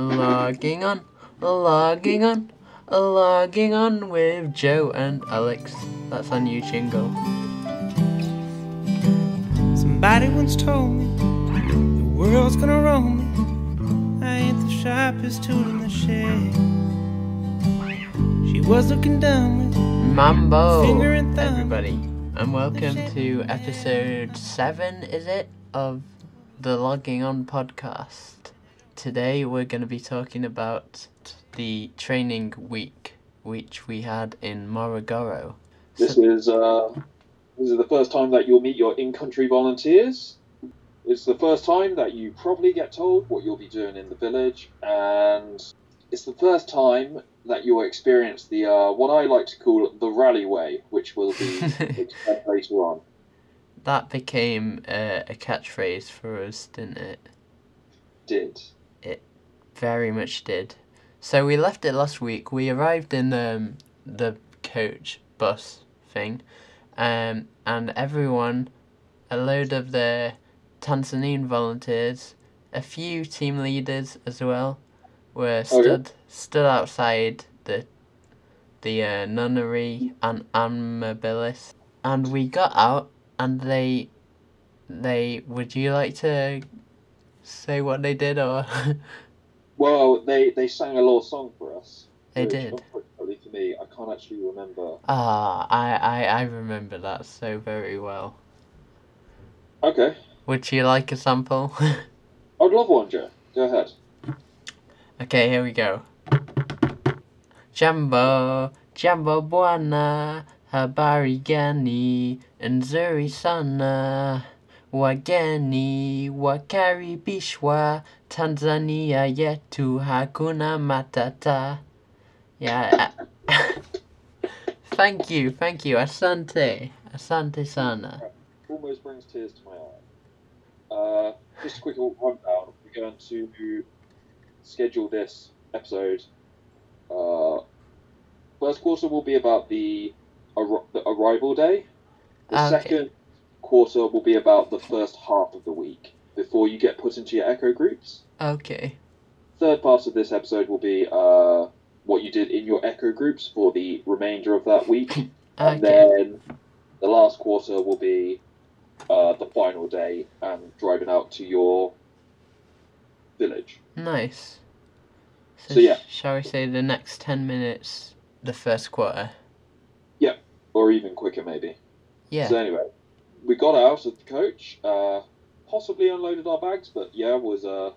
Logging on, logging on, logging on with Joe and Alex. That's our new jingle. Somebody once told me the world's gonna roll me. I ain't the sharpest tool in the shed. She was looking down with Mambo, Finger and thumb. everybody, and welcome to episode seven, is it, of the Logging On podcast. Today we're going to be talking about the training week which we had in Morogoro. This is uh, this is the first time that you'll meet your in-country volunteers. It's the first time that you probably get told what you'll be doing in the village, and it's the first time that you'll experience the uh, what I like to call the Raleigh way, which will be explained later on. That became uh, a catchphrase for us, didn't it? Did Very much did. So we left it last week. We arrived in um, the coach bus thing, um, and everyone, a load of the Tanzanian volunteers, a few team leaders as well, were stood stood outside the the uh, nunnery and Amabilis, and we got out, and they they would you like to say what they did or well, they they sang a little song for us. They did. Unfortunately for me, I can't actually remember. Ah, I, I, I remember that so very well. Okay, Would you like a sample? I'd love one, Joe. Go ahead. okay, here we go. Jambo, Jambo Bwana, habari gani, nzuri sana. Wageni wakaribishwa Tanzania yetu hakuna matata. Yeah. thank you, thank you. Asante. Asante sana. almost brings tears to my eye. Uh, just a quick rundown. We're going to schedule this episode. Uh, first quarter will be about the, the arrival day. The Okay. second quarter will be about the first half of the week before you get put into your echo groups. Okay. Third part of this episode will be uh, what you did in your echo groups for the remainder of that week. And then the last quarter will be uh, the final day and driving out to your village. Nice. So, So, yeah. sh- shall we say the next 10 minutes, the first quarter? Yeah, or even quicker, maybe. Yeah. So, anyway, we got out of the coach, uh, possibly unloaded our bags, but yeah, was uh,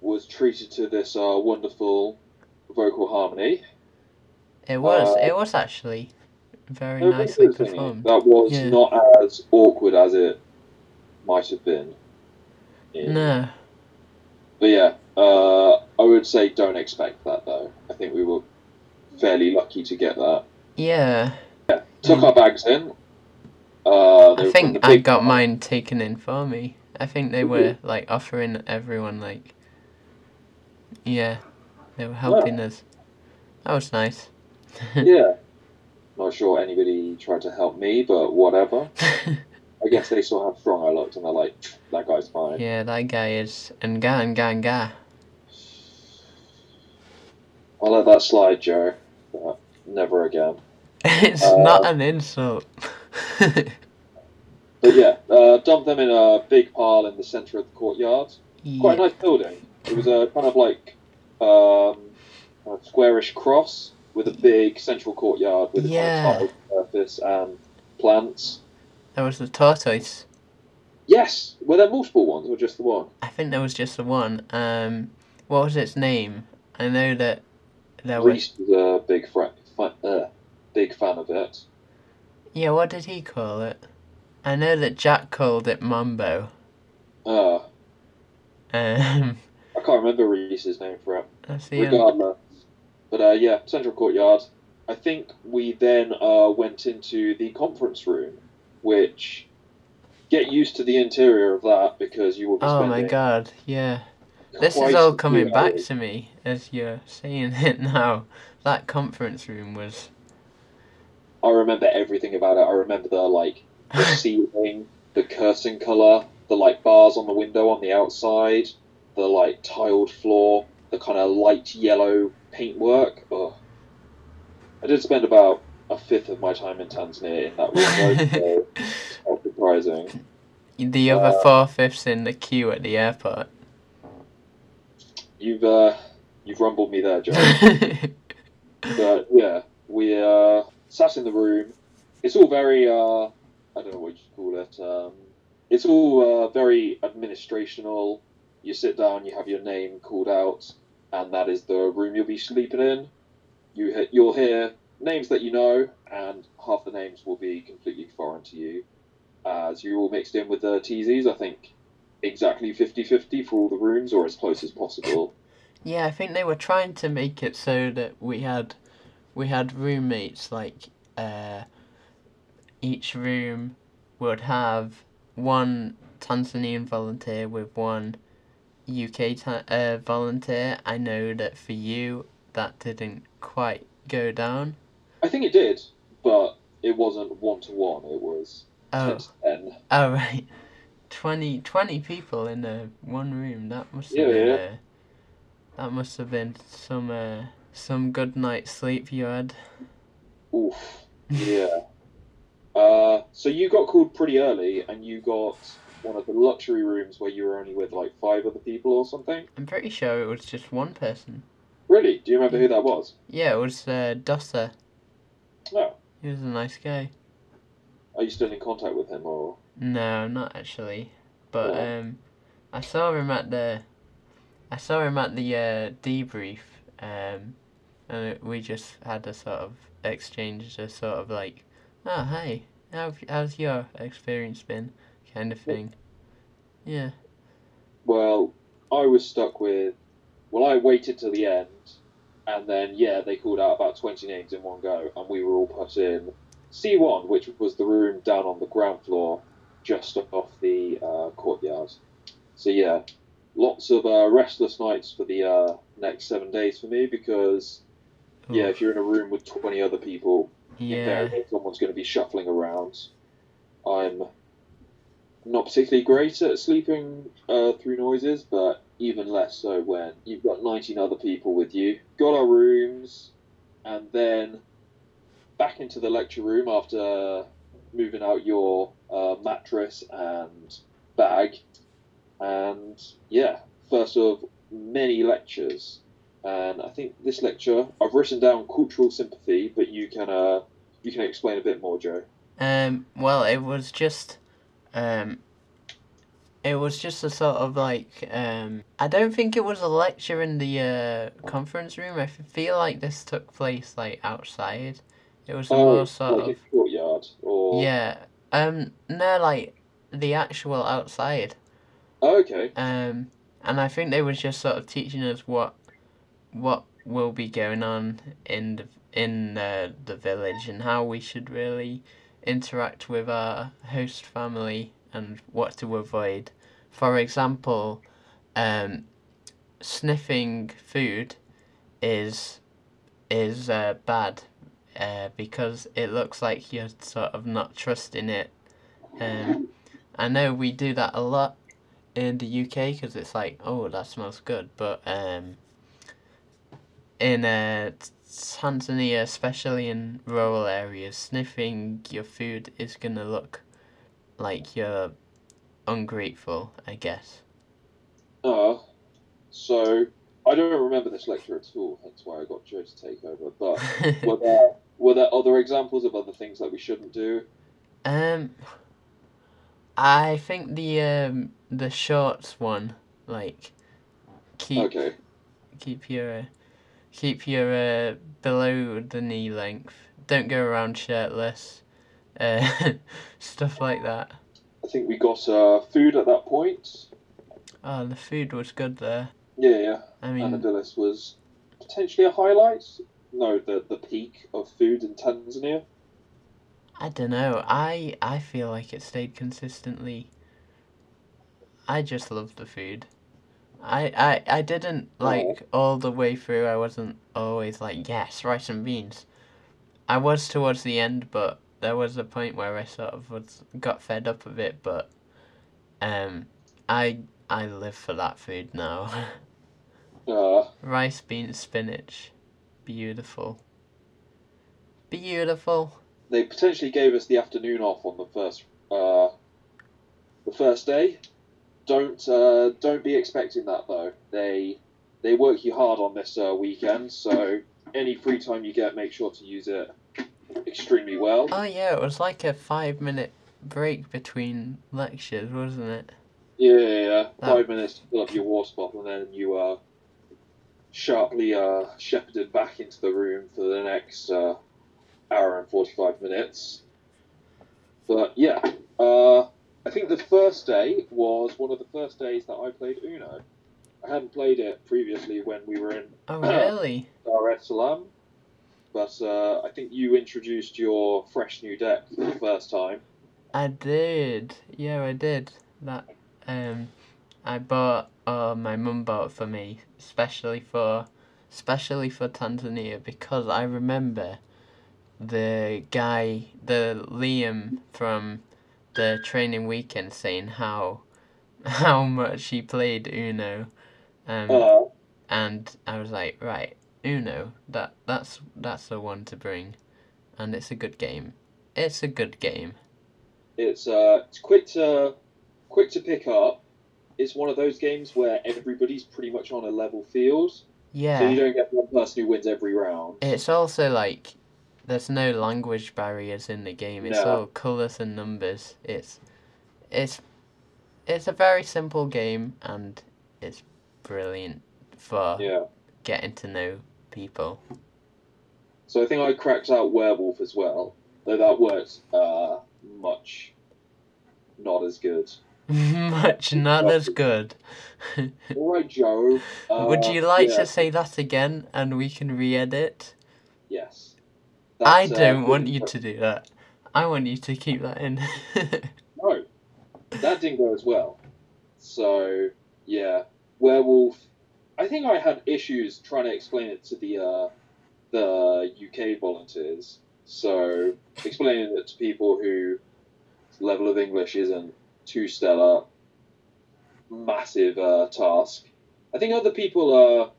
was treated to this uh, wonderful vocal harmony. it was. uh, it was actually very No, nicely performed. That was Yeah. not as awkward as it might have been. in- No. But yeah, uh, I would say don't expect that though. I think we were fairly lucky to get that. Yeah. Took Mm. our bags in. Uh, I think I got mine taken in for me. I think they were like offering everyone like. Yeah. They were helping us. That was nice. Yeah. Not sure anybody tried to help me, but whatever. I guess they saw how strong I looked and they're like, that guy's fine. yeah, that guy is nga nga nga. I'll let that slide, Joe. Never again. it's Uh, not an insult. But yeah, uh, dumped them in a big pile in the centre of the courtyard. Quite a nice building. It was a kind of like um, a squarish cross with a big central courtyard with a Yeah. kind of surface and plants. There was the tortoise. Yes, were there multiple ones or just the one? I think there was just the one. Um, what was its name? I know that there was. Reese was a big fra- fa- uh, big fan of it. Yeah, what did he call it? I know that Jack called it Mambo. Uh, Um, I can't remember Reese's name for it. that's the end. Regardless, but uh, yeah, central courtyard. I think we then uh, went into the conference room, which get used to the interior of that because you will be Oh my god, yeah. This is all coming back hours. to me as you're saying it now. That conference room was. I remember everything about it. I remember the like the ceiling, the curtain color, the like bars on the window on the outside, the like tiled floor, the kind of light yellow paintwork. Oh, I did spend about a fifth of my time in Tanzania in that room, though, so not surprising. The other Uh, four fifths in the queue at the airport. You've uh, you've rumbled me there, Joe. but yeah, we uh, sat in the room. It's all very uh, I don't know what you call it. Um, it's all uh, very administrational. You sit down, you have your name called out, and that is the room you'll be sleeping in. You you'll hear names that you know, and half the names will be completely foreign to you. As you're all mixed in with the TZs, I think exactly 50-50 for all the rooms, or as close as possible. Yeah, I think they were trying to make it so that we had we had roommates like uh each room would have one Tanzanian volunteer with one UK ta- uh, volunteer. I know that for you that didn't quite go down. I think it did, but it wasn't one to one. It was Oh, 10 to 10. oh right. 20, 20 people in uh, one room. That must have Yeah, been yeah. Uh, that must have been some uh, some good night's sleep you had. Oof. Yeah. uh, so you got called pretty early, and you got one of the luxury rooms where you were only with like five other people or something. I'm pretty sure it was just one person. Really? Do you remember who that was? Yeah, it was uh, Dosser. No. He was a nice guy. Are you still in contact with him, or? No, not actually. But Oh. um, I saw him at the, I saw him at the uh, debrief. Um, and we just had a sort of exchange, a sort of like, oh hey, how how's your experience been, kind of thing. Yeah. Well, I was stuck with. Well, I waited till the end, and then yeah, they called out about twenty names in one go, and we were all put in C one, which was the room down on the ground floor, just off the uh, courtyard. So yeah, lots of uh, restless nights for the uh, next seven days for me because yeah, if you're in a room with twenty other people, yeah. someone's going to be shuffling around. I'm not particularly great at sleeping uh, through noises, but even less so when you've got 19 other people with you. Got our rooms, and then back into the lecture room after moving out your uh, mattress and bag. And yeah, first of many lectures. And I think this lecture, I've written down cultural sympathy, but you can uh, you can explain a bit more, Joe. Um, well, it was just, um, it was just a sort of like, um, I don't think it was a lecture in the uh, conference room. I feel like this took place like outside. It was a Oh, more sort like of, a courtyard, or yeah, um, no, like the actual outside. Oh, okay. Um, and I think they were just sort of teaching us what, what will be going on in the in uh, the village and how we should really interact with our host family and what to avoid. For example, um, sniffing food is is uh, bad uh, because it looks like you're sort of not trusting it. Um, I know we do that a lot in the UK because it's like, oh, that smells good, but um, in uh, Tanzania, especially in rural areas, sniffing your food is gonna look like you're ungrateful, I guess. Uh, so I don't remember this lecture at all. Hence why I got Joe to take over. But were there were there other examples of other things that we shouldn't do? um, I think the um the shorts one, like, keep Okay. keep your uh, keep your uh, below the knee length. Don't go around shirtless. Uh, stuff like that. I think we got uh, food at that point. Oh, the food was good there. Yeah, yeah. I mean, Amabilis was potentially a highlight. No, the the peak of food in Tanzania. I don't know. I I feel like it stayed consistently. I just loved the food. I I I didn't like all the way through. I wasn't always like yes, rice and beans. I was towards the end, but there was a point where I sort of was got fed up of it. But um, I I live for that food now. Uh, Rice, beans, spinach. Beautiful. Beautiful. they potentially gave us the afternoon off on the first uh, the first day. Don't uh, don't be expecting that though. They they work you hard on this uh, weekend, so any free time you get, make sure to use it extremely well. Oh yeah, it was like a five minute break between lectures, wasn't it? Yeah, yeah, yeah. Ah. Five minutes to fill up your water bottle, and then you are sharply uh, shepherded back into the room for the next uh, hour and forty-five minutes. But yeah, uh, I think the first day was one of the first days that I played Uno. I hadn't played it previously when we were in Oh really? Dar es Salaam, but uh, I think you introduced your fresh new deck for the first time. I did. Yeah, I did. That um I bought uh my mum bought for me, especially for especially for Tanzania because I remember the guy the Liam from the training weekend saying how how much he played Uno. Um Uh, and I was like, right, Uno, that that's that's the one to bring. And it's a good game. It's a good game. It's uh, it's quick to quick to pick up. It's one of those games where everybody's pretty much on a level field, Yeah. so you don't get one person who wins every round. It's also like there's no language barriers in the game. It's No. all colours and numbers. It's it's it's a very simple game and it's brilliant for Yeah. getting to know people. So I think I cracked out Werewolf as well, though that worked uh, much not as good. Much not as good. All right, Joe. Uh, Would you like yeah, to say that again and we can re-edit? Yes. I uh, don't want you to do that. I want you to keep that in. No, that didn't go as well. So yeah, werewolf. I think I had issues trying to explain it to the uh, the UK volunteers. So explaining it to people who level of English isn't too stellar, massive uh, task. I think other people are.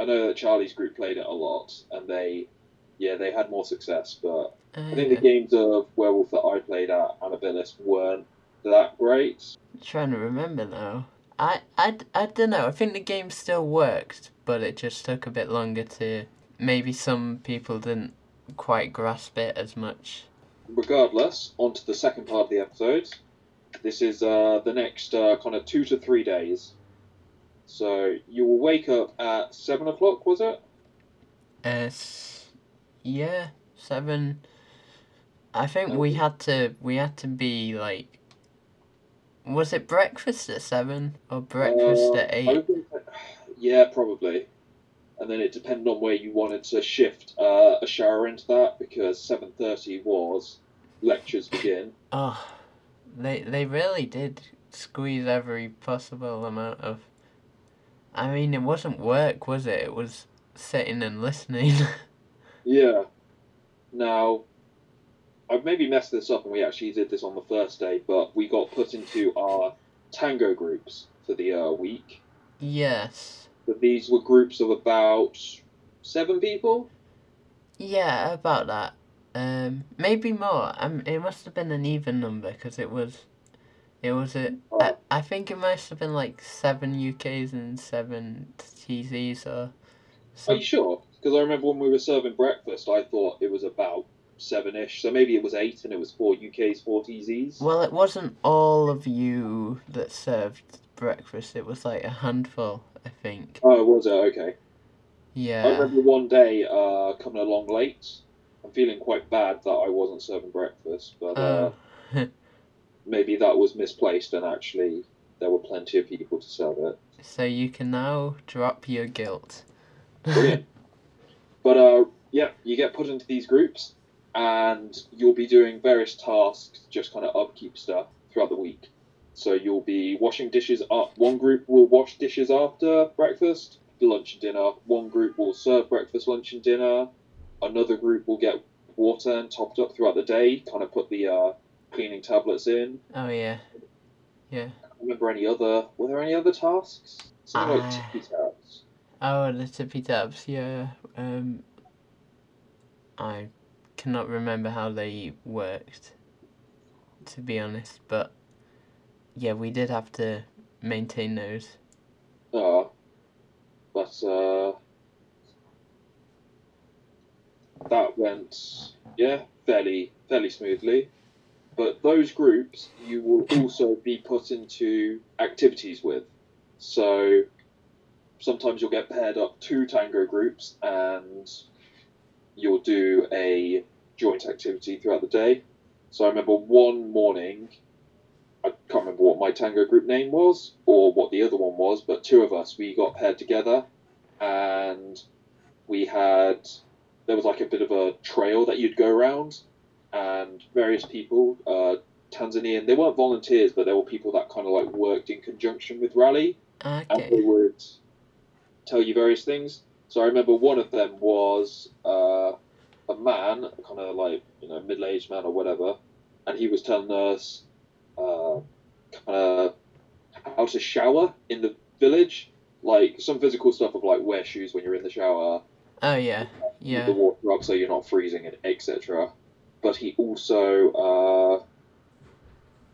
I know that Charlie's group played it a lot, and they, yeah, they had more success. But I think the Uh, games of Werewolf that I played at Amabilis weren't that great. trying to remember though. I, I, I don't know. I think the game still worked, but it just took a bit longer to. Maybe some people didn't quite grasp it as much. Regardless, on to the second part of the episode. This is uh, the next uh, kind of two to three days. So you will wake up at seven o'clock, was it? Uh, yeah, seven. I think we had to. We had to be like. Was it breakfast at seven or breakfast Uh, at eight? yeah, probably. And then it depended on where you wanted to shift uh, a shower into that because seven thirty was lectures begin. Oh, they they really did squeeze every possible amount of. I mean, it wasn't work, was it? It was sitting and listening. Yeah. Now, I've maybe messed this up and we actually did this on the first day, but we got put into our tango groups for the uh, week. yes. But these were groups of about seven people. Yeah, about that. Um, maybe more. Um, it must have been an even number because it was, it was a. Oh, I, I think it must have been like seven UKs and seven TZs or. are you sure? Because I remember when we were serving breakfast, I thought it was about seven-ish. So maybe it was eight and it was four UKs, four TZs. well, it wasn't all of you that served breakfast. It was like a handful, I think. Oh, was it? Okay. Yeah. I remember one day uh, coming along late. I'm feeling quite bad that I wasn't serving breakfast, but uh, Oh. maybe that was misplaced and actually there were plenty of people to serve it. so you can now drop your guilt. Brilliant. but uh, yeah, you get put into these groups and you'll be doing various tasks, just kind of upkeep stuff throughout the week. So you'll be washing dishes up. One group will wash dishes after breakfast, lunch and dinner. One group will serve breakfast, lunch and dinner. Another group will get water and topped up throughout the day, kind of put the uh, cleaning tablets in. oh yeah. Yeah. I remember any other. Were there any other tasks? Something like Uh, taps. Oh, the tippy taps, yeah. Um, I cannot remember how they worked, to be honest, but yeah, we did have to maintain those. Uh, but uh, that went yeah fairly fairly smoothly. But those groups you will also be put into activities with. So sometimes you'll get paired up two tango groups and you'll do a joint activity throughout the day. So I remember one morning, I can't remember what my tango group name was or what the other one was, but two of us, we got paired together and we had, there was like a bit of a trail that you'd go around and various people, uh, Tanzanian, they weren't volunteers, but they were people that kind of like worked in conjunction with Raleigh and they would tell you various things. So I remember one of them was uh, a man, kind of like you know middle-aged man or whatever, and he was telling us uh, kind of how to shower in the village, like some physical stuff of like wear shoes when you're in the shower, Oh, yeah, yeah. the water up so you're not freezing, and etc. But he also, uh,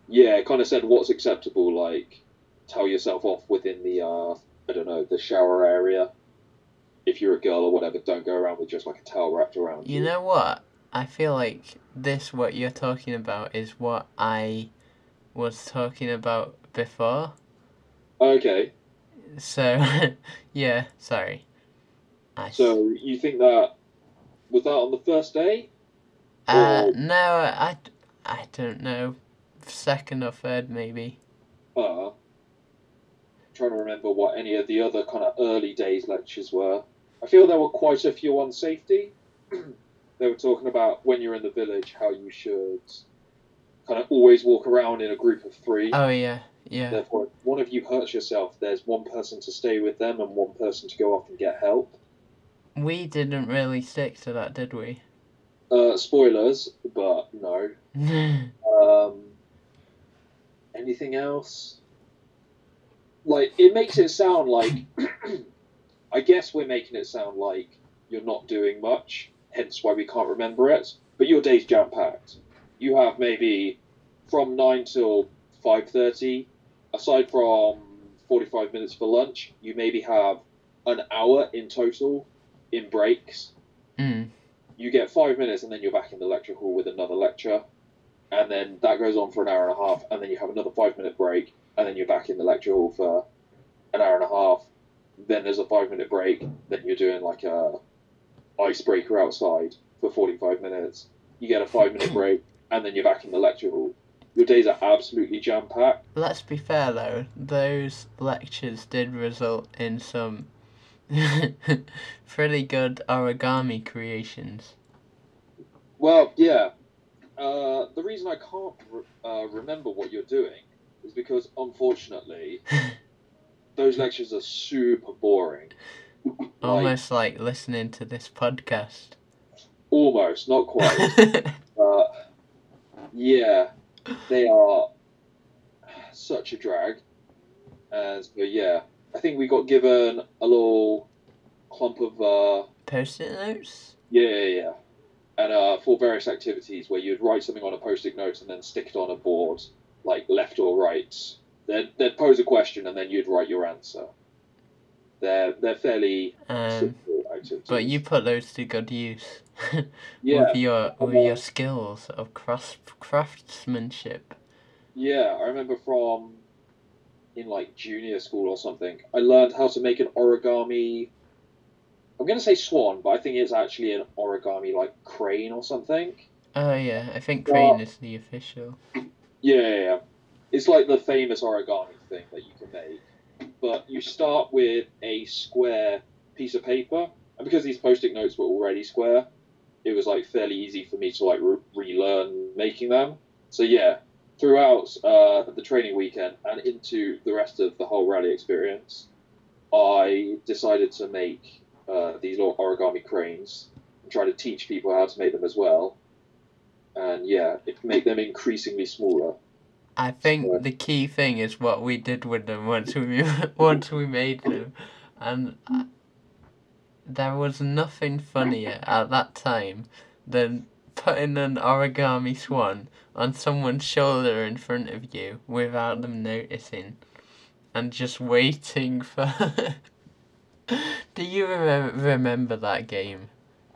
yeah, kind of said what's acceptable, like tell yourself off within the, uh, I don't know, the shower area. If you're a girl or whatever, don't go around with just like a towel wrapped around You You know what? I feel like this, what you're talking about, is what I was talking about before. Okay, So, yeah, sorry. I so you think that was that on the first day? Uh, Or- no, I, I don't know. Second or third, maybe. Uh, trying to remember what any of the other kind of early days lectures were. I feel there were quite a few on safety. they were talking about when you're in the village how you should kind of always walk around in a group of three. Oh, yeah, yeah. Therefore, if one of you hurts yourself, there's one person to stay with them and one person to go off and get help. We didn't really stick to that, did we? Uh, spoilers, but no. Um, anything else? Like, it makes it sound like. I guess we're making it sound like you're not doing much, hence why we can't remember it. But your day's jam packed. You have maybe from nine till five thirty. Aside from forty-five minutes for lunch, you maybe have an hour in total in breaks mm. you get five minutes and then you're back in the lecture hall with another lecture and then that goes on for an hour and a half and then you have another five minute break and then you're back in the lecture hall for an hour and a half then there's a five minute break then you're doing like a icebreaker outside for 45 minutes you get a five minute break and then you're back in the lecture hall your days are absolutely jam packed Let's be fair though, those lectures did result in some pretty good origami creations. Well, yeah. Uh, the reason I can't re- uh, remember what you're doing is because, unfortunately, those lectures are super boring. Like, Almost like listening to this podcast. almost, not quite. uh, yeah, they are such a drag. And so, yeah, I think we got given a little clump of uh, Post-it notes? Yeah, yeah, yeah. And uh, for various activities where you'd write something on a post-it note and then stick it on a board, like left or right. They'd, they'd pose a question and then you'd write your answer. They're they're fairly Um, simple activities. but you put those to good use. yeah, with your with your skills of craft craftsmanship. yeah. I remember from in like junior school or something. I learned how to make an origami. I'm gonna say swan, but I think it's actually an origami like crane or something. Oh yeah, I think crane is the official. Yeah. It's like the famous origami thing that you can make. But you start with a square piece of paper, and because these post-it notes were already square, it was like fairly easy for me to like re- relearn making them. So yeah, throughout uh, the training weekend and into the rest of the whole Raleigh experience, I decided to make uh, these little origami cranes and try to teach people how to make them as well. And yeah, it make them increasingly smaller. I think So- the key thing is what we did with them once we once we made them, and uh, there was nothing funnier at that time than putting an origami swan on someone's shoulder in front of you without them noticing, and just waiting for. Do you remember remember that game?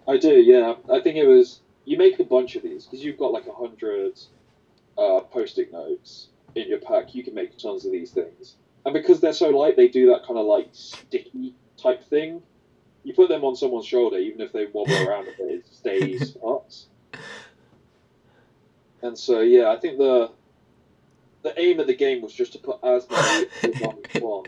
I do, yeah. I think it was you make a bunch of these because you've got like a hundred uh, post-it notes in your pack. You can make tons of these things, and because they're so light, they do that kind of like sticky type thing. You put them on someone's shoulder, even if they wobble around a bit, it stays put. And so, yeah, I think the the aim of the game was just to put as many as on one.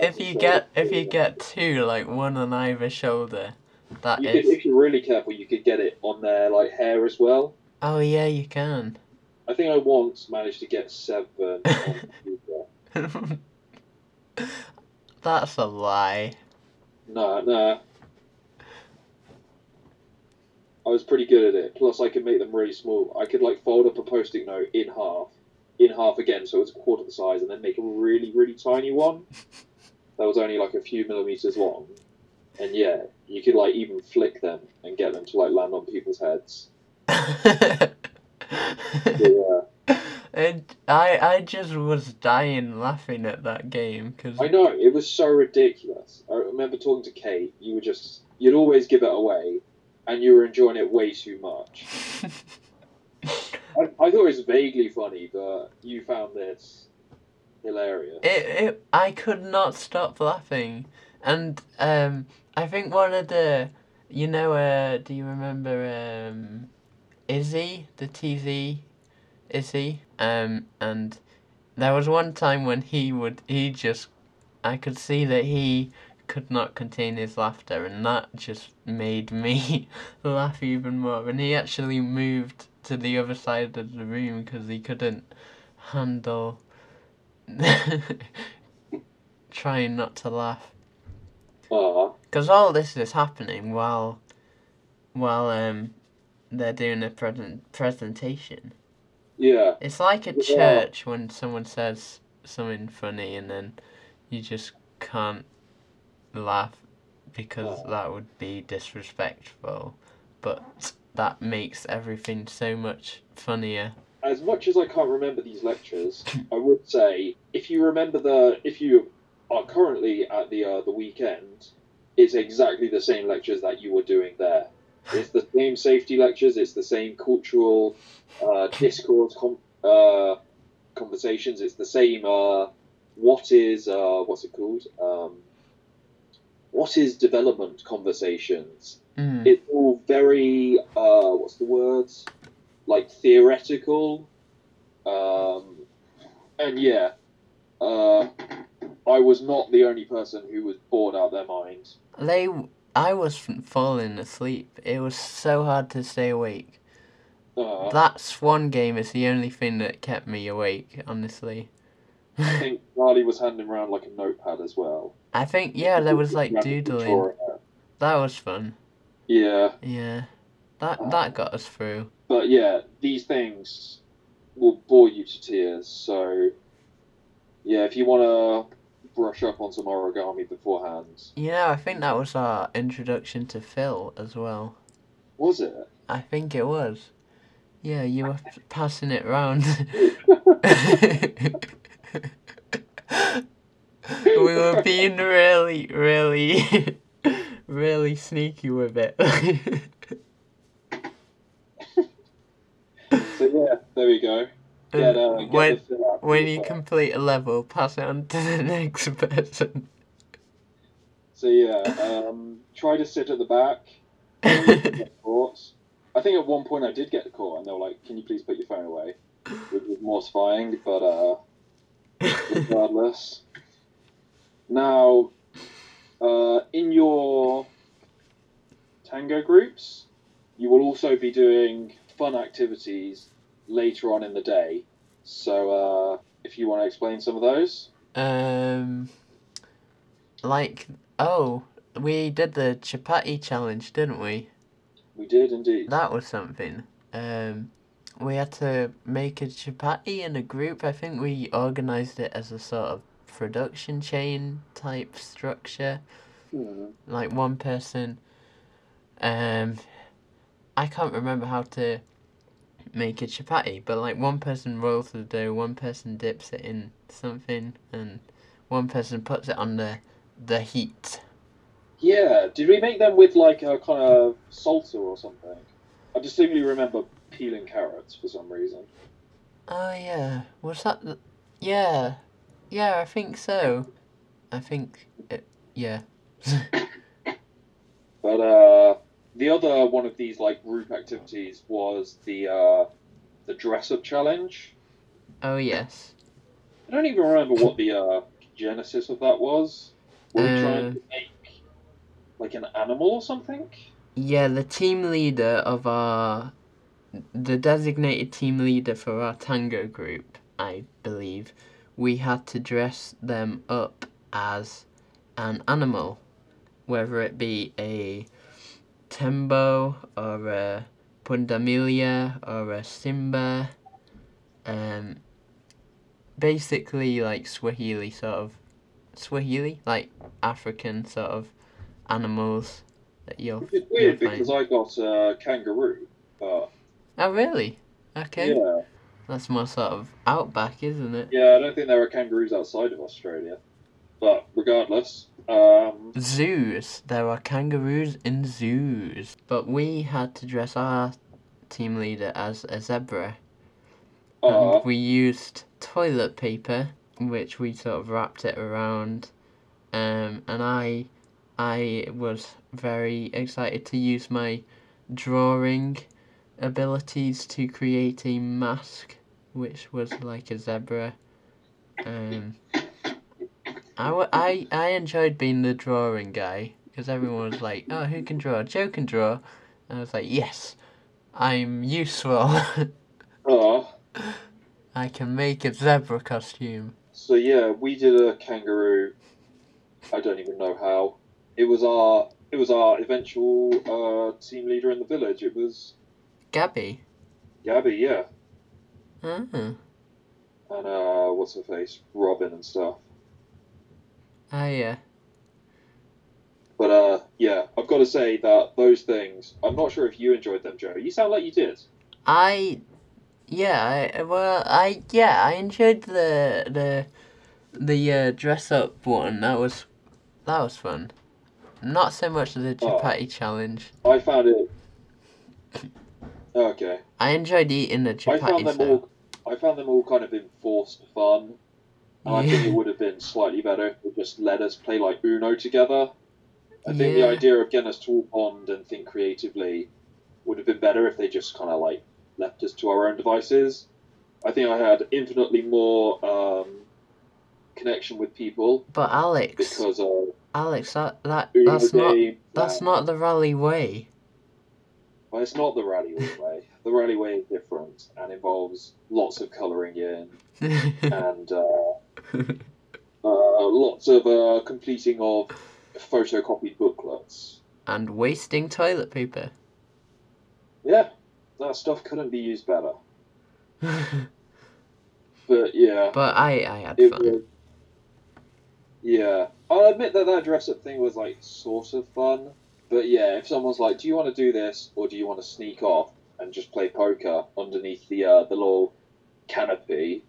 if you get if you get two like one on either shoulder, that You could, if you're really careful, you could get it on their like hair as well. Oh yeah, you can. I think I once managed to get seven. on. That's a lie. No, no. I was pretty good at it. Plus, I could make them really small. I could like fold up a post-it note in half, in half again, so it's a quarter the size, and then make a really, really tiny one that was only like a few millimeters long. And yeah, you could like even flick them and get them to like land on people's heads. Yeah. and I I just was dying laughing at that game because I know it was so ridiculous. I remember talking to Kate. You were just you'd always give it away, and you were enjoying it way too much. I, I thought it was vaguely funny, but you found this hilarious. it, it I could not stop laughing, and um I think one of the you know uh do you remember um Izzy the TV Izzy? Um and there was one time when he would he just I could see that he could not contain his laughter and that just made me laugh even more. And he actually moved to the other side of the room because he couldn't handle trying not to laugh Because all this is happening while while um they're doing a present presentation. Yeah, it's like a Yeah. church when someone says something funny and then you just can't laugh because Oh. that would be disrespectful. But that makes everything so much funnier. As much as I can't remember these lectures, I would say if you remember the if you are currently at the uh, the weekend, it's exactly the same lectures that you were doing there. It's the same safety lectures. It's the same cultural uh, discourse com- uh, conversations. It's the same. Uh, what is uh, what's it called? Um, what is development conversations? mm. it's all very uh, what's the words like theoretical um, and yeah uh, i was not the only person who was bored out of their minds. they i was falling asleep. It was so hard to stay awake. Uh, that swan game is the only thing that kept me awake honestly. I think charlie was handing around like a notepad as well. I think yeah there was like doodling. that was fun. Yeah. Yeah. That that got us through. but yeah these things will bore you to tears so yeah if you want to brush up on some origami beforehand. Know i think that was our introduction to phil as well. Was it? I think it was. Yeah you were passing it round. We were being really really really sneaky with it. So yeah, there we go. Get, uh, get when the when you complete a level pass it on to the next person So yeah, um, try to sit at the back. I think at one point I did get caught, and they were like, "Can you please put your phone away?" Which was mortifying, but uh, regardless. Now, uh, in your tango groups, you will also be doing fun activities later on in the day. So, uh, if you want to explain some of those, Um, like oh, we did the chapati challenge, didn't we? we did indeed. That was something. Um, we had to make a chapati in a group. I think we organized it as a sort of production chain type structure. Hmm. Like one person, um, I can't remember how to make a chapati, but like one person rolls the dough, one person dips it in something, and one person puts it on the the heat. Yeah, did we make them with like a kind of salsa or something? I distinctly remember peeling carrots for some reason. Oh yeah, was that? The... Yeah, yeah, I think so. I think it. Yeah. But uh, the other one of these like group activities was the uh, the dress up challenge. oh yes. I don't even remember what the uh, genesis of that was. Were we trying Uh, to make like an animal or something? Yeah, the team leader of our, the designated team leader for our tango group, I believe, we had to dress them up as an animal, whether it be a tembo or a pundamilia or a simba, um, basically like Swahili sort of, Swahili like African sort of animals that you'll It's weird you'll because I got a kangaroo, but Oh, really? Okay. yeah, That's more sort of outback, isn't it? yeah, I don't think there are kangaroos outside of Australia. But regardless, um, Zoos. There are kangaroos in zoos. But we had to dress our team leader as a zebra. uh, And we used toilet paper, which we sort of wrapped it around. Um, and I, I was very excited to use my drawing abilities to create a mask, which was like a zebra. Um, I, I, I enjoyed being the drawing guy because everyone was like, "Oh, who can draw? Joe can draw," and I was like, "Yes, I'm useful. uh, I can make a zebra costume." so yeah, we did a kangaroo. I don't even know how. It was our it was our eventual uh, team leader in the village. It was Gabby. Gabby, yeah, Ah. and uh, what's her face, Robin and stuff. Ah, yeah. But uh, yeah, I've got to say that those things. I'm not sure if you enjoyed them, Joe. You sound like you did. I, yeah, I, well, I, yeah, I enjoyed the, the, the uh, dress up one. That was, that was fun. Not so much the Oh. chapati challenge. I found it. Okay. I enjoyed eating the chapati. I found them all. I found them all kind of enforced fun. And I think it would have been slightly better if they just let us play like Uno together. I think Yeah. the idea of getting us to all bond and think creatively would have been better if they just kind of like left us to our own devices. I think I had infinitely more um, connection with people But Alex, because of Alex, that, that that's not that's not the Raleigh way. Well, it's not the Raleigh way. the Raleigh way is different and involves lots of colouring in and uh, uh, lots of uh, completing of photocopied booklets. and wasting toilet paper. Yeah, that stuff couldn't be used better. But yeah, but I I had fun. was. Yeah, I'll admit that that dress up thing was like sort of fun. But yeah, if someone's like, "Do you want to do this, or do you want to sneak off and just play poker underneath the uh, the little canopy?"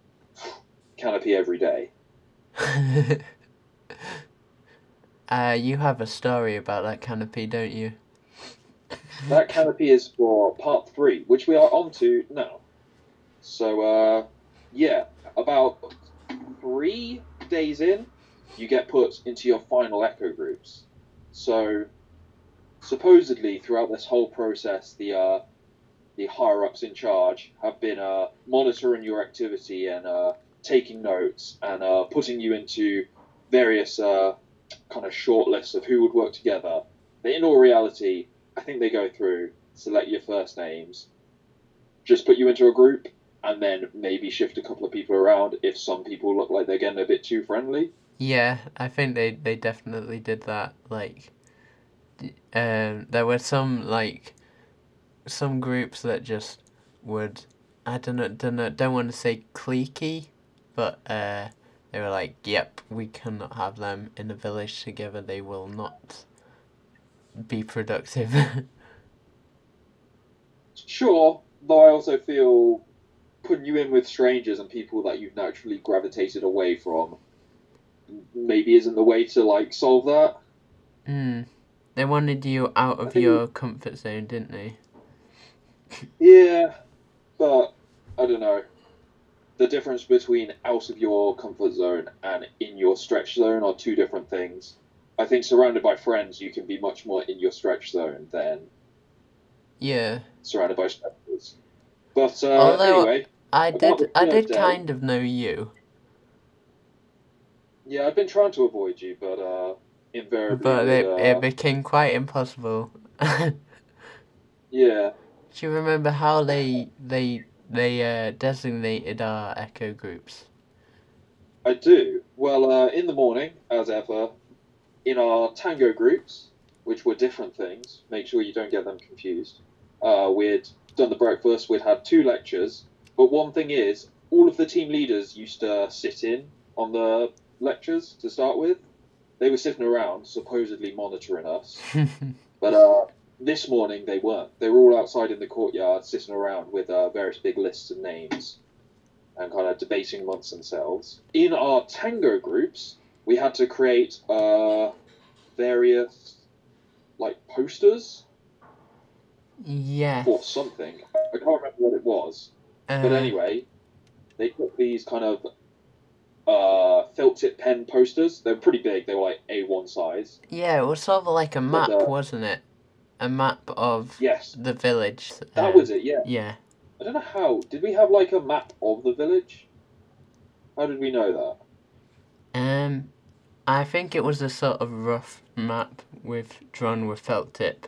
Canopy every day. uh, you have a story about that canopy, don't you? That canopy is for part three, which we are on to now. So, uh, yeah, about three days in, you get put into your final echo groups. So, supposedly, throughout this whole process, the uh, the higher ups in charge have been uh, monitoring your activity and uh, taking notes and uh, putting you into various uh, kind of short lists of who would work together. But in all reality, I think they go through, select your first names, just put you into a group, and then maybe shift a couple of people around if some people look like they're getting a bit too friendly. Yeah, I think they they definitely did that. Like, d- um, there were some like some groups that just would I don't know, don't know, don't want to say cliquey, but uh, they were like, "Yep, we cannot have them in the village together. They will not be productive." Sure, though I also feel putting you in with strangers and people that you've naturally gravitated away from maybe isn't the way to like solve that. Hmm. They wanted you out of think- your comfort zone, didn't they? Yeah, but I don't know. The difference between out of your comfort zone and in your stretch zone are two different things. I think surrounded by friends, you can be much more in your stretch zone than Yeah. surrounded by strangers. But uh, Although- anyway, I did. I did day. kind of know you, yeah, I've been trying to avoid you, but uh, invariably, but it, uh, it became quite impossible. Yeah. Do you remember how they they they uh, designated our echo groups? I do. Well, uh, in the morning, as ever, in our tango groups, which were different things, make sure you don't get them confused. Uh, we'd done the breakfast, we'd had two lectures, but one thing is, all of the team leaders used to sit in on the lectures to start with. They were sitting around, supposedly monitoring us, but uh, this morning they weren't. They were all outside in the courtyard, sitting around with uh, various big lists of names and kind of debating amongst themselves. In our tango groups, we had to create uh, various like posters yeah. or something. I can't remember what it was, but uh, anyway, they took these kind of uh, felt tip pen posters. They're pretty big. They were like A1 size. Yeah, it was sort of like a map, uh, wasn't it? A map of Yes, the village. that um, was it. Yeah. Yeah. I don't know how. Did we have like a map of the village? How did we know that? Um, I think it was a sort of rough map with drawn with felt tip.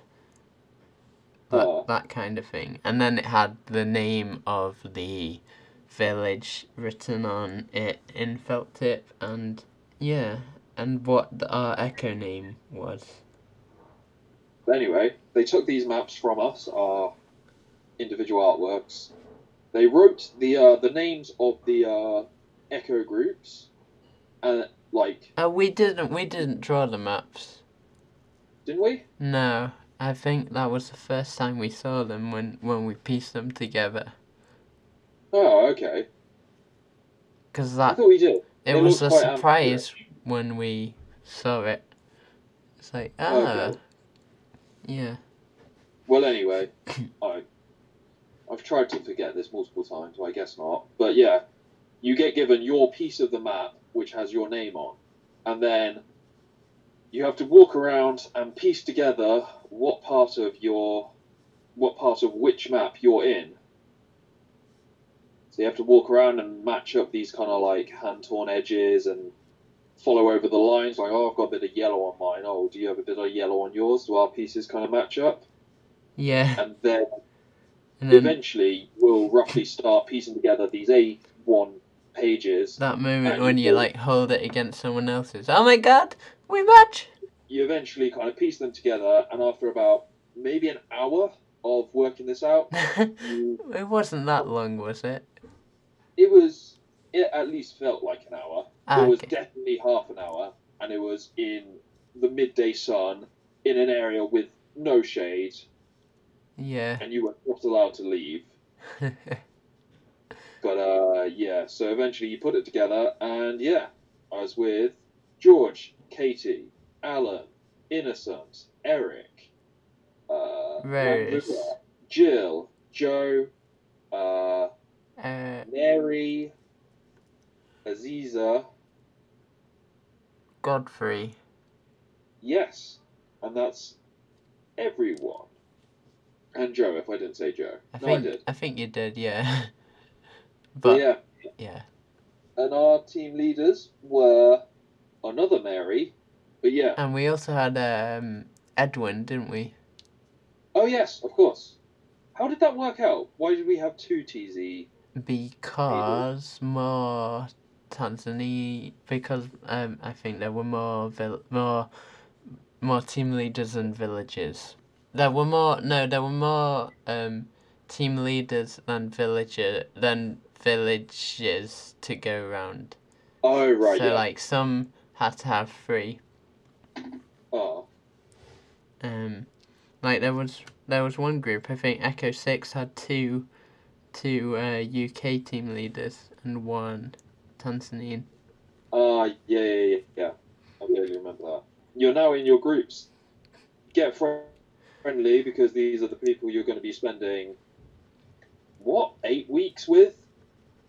That, Oh. that kind of thing. And then it had the name of the village written on it in felt tip and yeah, and what the, our echo name was. But anyway, they took these maps from us, our individual artworks. They wrote the uh, the names of the uh, echo groups, and like, Oh, we didn't we didn't draw the maps. didn't we? No, I think that was the first time we saw them when when we pieced them together. Oh, okay. Because that. I thought we did. it they was a surprise when we saw it. It's like ah, Okay. yeah. Well, anyway, I I've tried to forget this multiple times. Well, I guess not. But yeah, you get given your piece of the map, which has your name on, and then you have to walk around and piece together what part of your what part of which map you're in. So you have to walk around and match up these kind of like hand torn edges and follow over the lines. Like, oh, I've got a bit of yellow on mine. Oh, do you have a bit of yellow on yours? Do our pieces kind of match up? Yeah, And then and then eventually we'll roughly start piecing together these A1 pages. that moment when you like hold it against someone else's. Oh my god, we match! You eventually kind of piece them together, and after about maybe an hour of working this out, you, it wasn't that long, was it? It was, it at least felt like an hour. Ah, it was okay. definitely half an hour, and it was in the midday sun in an area with no shade, Yeah. and you were not allowed to leave. But uh, yeah, so eventually you put it together, and yeah, I was with George, Katie, Alan, Innocent, Eric, uh, Rose. Jill, Joe, uh, uh, Mary, Aziza. Godfrey. Yes, and that's everyone. And Joe, if I didn't say Joe. I no, think I did. I think you did, yeah. But yeah, yeah. and our team leaders were another Mary. But yeah, And we also had um Edwin, didn't we? Oh yes, of course. How did that work out? Why did we have two TZ? Because more Tanzania because um I think there were more vil- more more team leaders and villages. There were more no, there were more um team leaders than villager than villages to go around. Oh right, so yeah. like some had to have three. oh, Um, like there was there was one group. I think Echo Six had two, two uh, UK team leaders and one Tanzanian. uh, yeah, yeah, yeah, yeah. I really remember that. You're now in your groups. Get friendly because these are the people you're going to be spending what eight weeks with,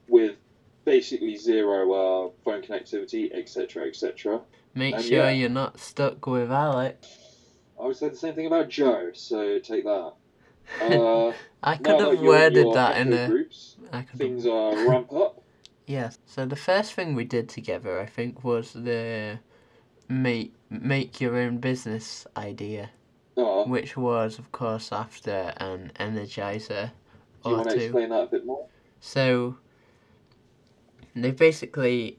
with basically zero uh, phone connectivity, etc., etc. Make And sure yeah. you're not stuck with Alec. I would say the same thing about Joe, so take that. Uh, I could have worded that in a. groups, I could have things uh, ramp up. Yes. So the first thing we did together, I think, was the make make your own business idea, Uh, which was, of course, after an energizer do you want to two. explain that a bit more? So they basically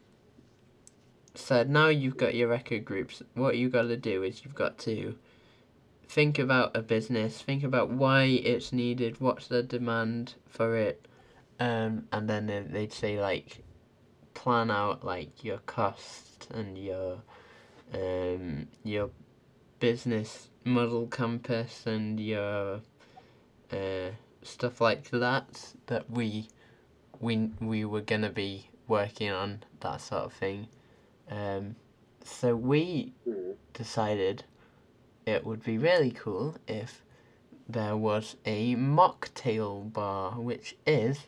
said, now you've got your record groups. What you got to do is you've got to think about a business, think about why it's needed, what's the demand for it, um, and then they- they'd say like plan out like your cost and your um, your business model canvas and your uh, stuff like that that we we we were gonna be working on that sort of thing. Um, so we Hmm. decided it would be really cool if there was a mocktail bar, which is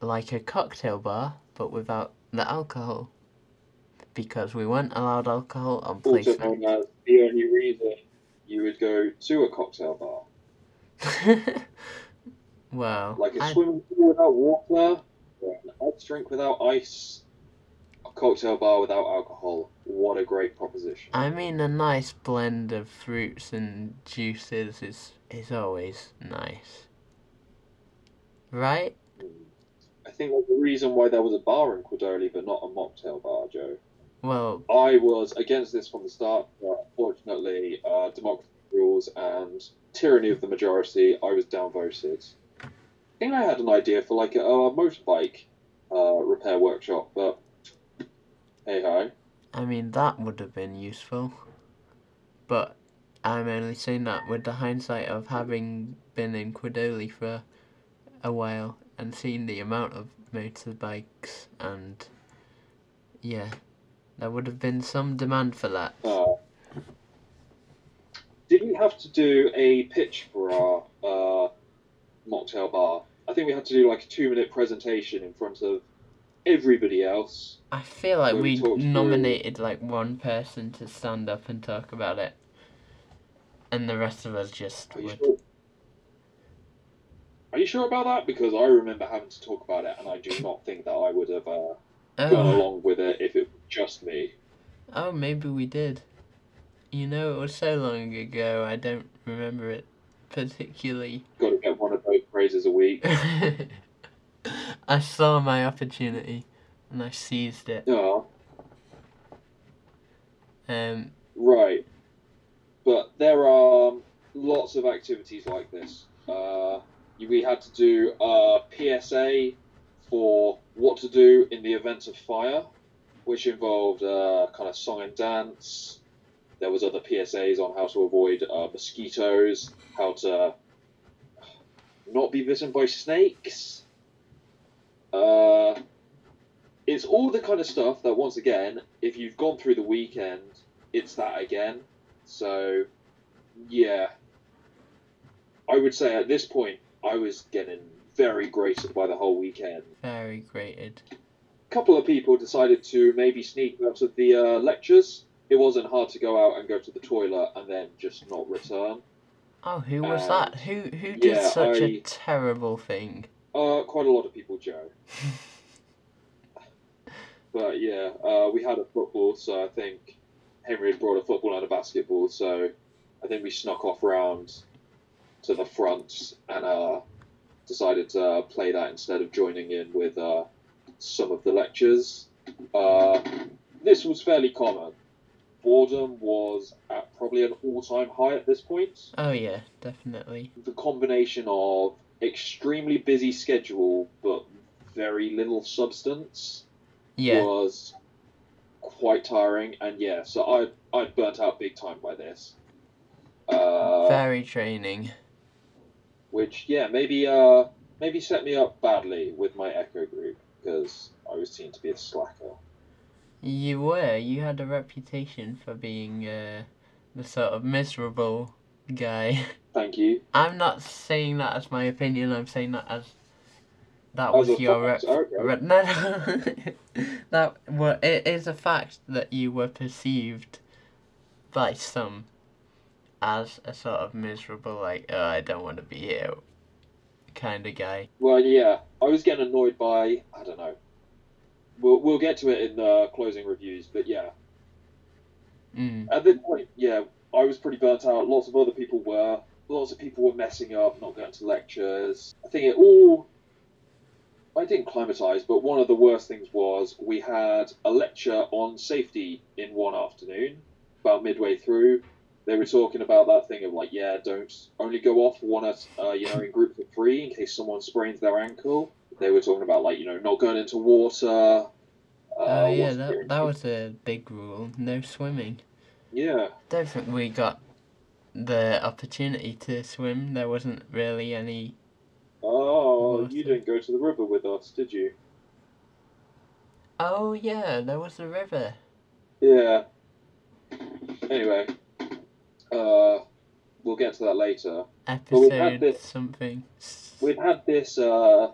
like a cocktail bar but without the alcohol. Because we weren't allowed alcohol on Also placement. known as the only reason you would go to a cocktail bar. well, Like a I- swimming pool without water, or an ice drink without ice, cocktail bar without alcohol. What a great proposition. I mean, a nice blend of fruits and juices is is always nice, right? I think there's a reason why there was a bar in Quidoli but not a mocktail bar, Joe. Well, I was against this from the start, but unfortunately, uh, democracy rules and tyranny of the majority, I was downvoted. I think I had an idea for like a, a motorbike uh, repair workshop, but hey ho. I mean that would have been useful, but I'm only saying that with the hindsight of having been in Quidoli for a while and seen the amount of motorbikes and yeah, there would have been some demand for that. Uh, did we have to do a pitch for our uh, mocktail bar? I think we had to do like a two minute presentation in front of everybody else. I feel like we talked through- nominated like one person to stand up and talk about it, and the rest of us just Are you would. sure? Are you sure about that? Because I remember having to talk about it, and I do not think that I would have uh, gone Oh, along with it if it was just me. oh, maybe we did. You know, it was so long ago. I don't remember it particularly. Got to get one of those phrases a week. I saw my opportunity, and I seized it. Yeah, Um, right. But there are lots of activities like this. Uh, we had to do a PSA for what to do in the event of fire, which involved uh, kind of song and dance. There was other PSAs on how to avoid uh, mosquitoes, how to not be bitten by snakes. Uh, it's all the kind of stuff that, once again, if you've gone through the weekend, it's that again. So, yeah. I would say at this point, I was getting very grated by the whole weekend. very grated. A couple of people decided to maybe sneak out of the uh, lectures. It wasn't hard to go out and go to the toilet and then just not return. Oh, who was And- that? Who who did yeah, such a I- terrible thing? Uh, quite a lot of people, Joe. But yeah, uh, we had a football, so I think Henry had brought a football and a basketball, so I think we snuck off round to the front and uh, decided to uh, play that instead of joining in with uh, some of the lectures. Uh, this was fairly common. Boredom was at probably an all time high at this point Oh yeah, definitely. the combination of extremely busy schedule but very little substance Yeah. was quite tiring. And yeah, so I I burnt out big time by this. Uh, Very training. which yeah maybe uh maybe set me up badly with my echo group because I was seen to be a slacker. You were. You had a reputation for being uh, the sort of miserable guy. Thank you. I'm not saying that as my opinion. I'm saying that as that As was your fact, okay. re- no, no. that well, it is a fact that you were perceived by some as a sort of miserable, like, oh, I don't want to be here, kind of guy. Well, yeah, I was getting annoyed by I don't know. We'll we'll get to it in the closing reviews, but yeah, Mm. at this point, yeah, I was pretty burnt out. Lots of other people were. Lots of people were messing up, not going to lectures. I think it all. I didn't climatise, but one of the worst things was we had a lecture on safety in one afternoon, about midway through. They were talking about that thing of like, yeah, don't only go off one at, uh, you know, in groups of three in case someone sprains their ankle. They were talking about like, you know, not going into water. Uh, Oh yeah, that that was a big rule. No swimming. Yeah. Don't think we got the opportunity to swim. There wasn't really any. Oh, Water. you didn't go to the river with us, did you? Oh yeah, there was a river. Yeah. Anyway, uh, we'll get to that later. But we've had Episode this- something. We've had this uh,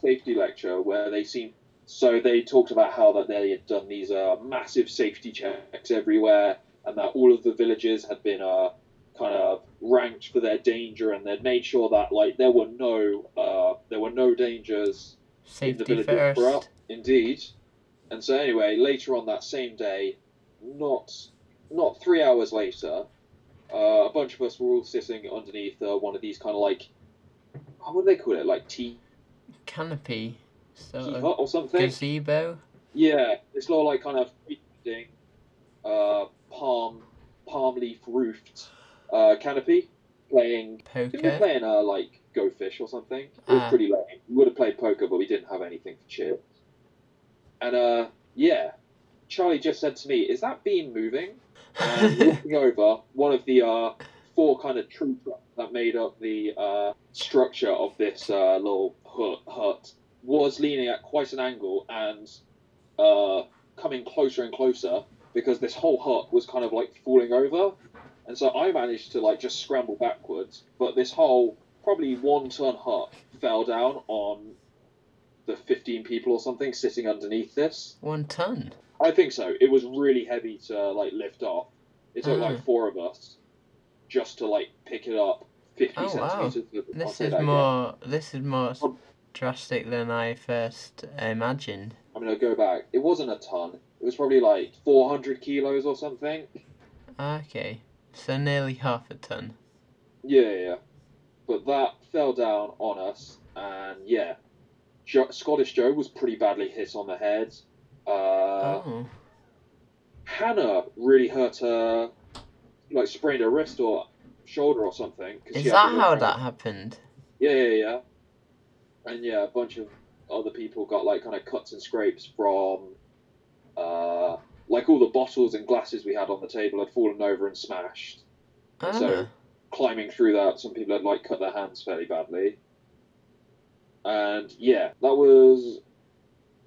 safety lecture where they seem so they talked about how that they had done these uh, massive safety checks everywhere, and that all of the villages had been uh, kind of ranked for their danger, and they'd made sure that like there were no uh, there were no dangers in the Safety villages for us. first. Indeed. And so anyway, later on that same day, not not three hours later, uh, a bunch of us were all sitting underneath uh, one of these kind of like, what would they call it, like tea, Canopy. Of or something? gazebo. Yeah, this little like kind of thing, uh, palm palm leaf roofed uh, canopy, playing. Didn't we Poker. play in uh, like Go Fish or something? It was Ah. pretty lame. We would have played poker, but we didn't have anything for chips. And uh, yeah, Charlie just said to me, "Is that beam moving?" And looking over, one of the uh, four kind of tree trunks that made up the uh, structure of this uh, little hut, hut was leaning at quite an angle and uh, coming closer and closer because this whole hut was kind of like falling over. And so I managed to like just scramble backwards, but this whole probably one ton hut fell down on the 15 people or something sitting underneath this. One ton. I think so. It was really heavy to like lift off. It took like four of us just to like pick it up 50 Oh, wow. centimeters. I'll This is again. more. This is more Um, drastic than I first imagined. I'm gonna go back. It wasn't a ton. It was probably like 400 kilos or something. Okay, so nearly half a ton. Yeah, yeah, yeah. But that fell down on us, and yeah, jo- Scottish Joe was pretty badly hit on the head. Uh, oh, Hannah really hurt her, like sprained her wrist or shoulder or something. is that how around. that happened? Yeah, yeah, yeah. And yeah, a bunch of other people got like kind of cuts and scrapes from, uh, like all the bottles and glasses we had on the table had fallen over and smashed. Ah, So- climbing through that, some people had like cut their hands fairly badly. And yeah, that was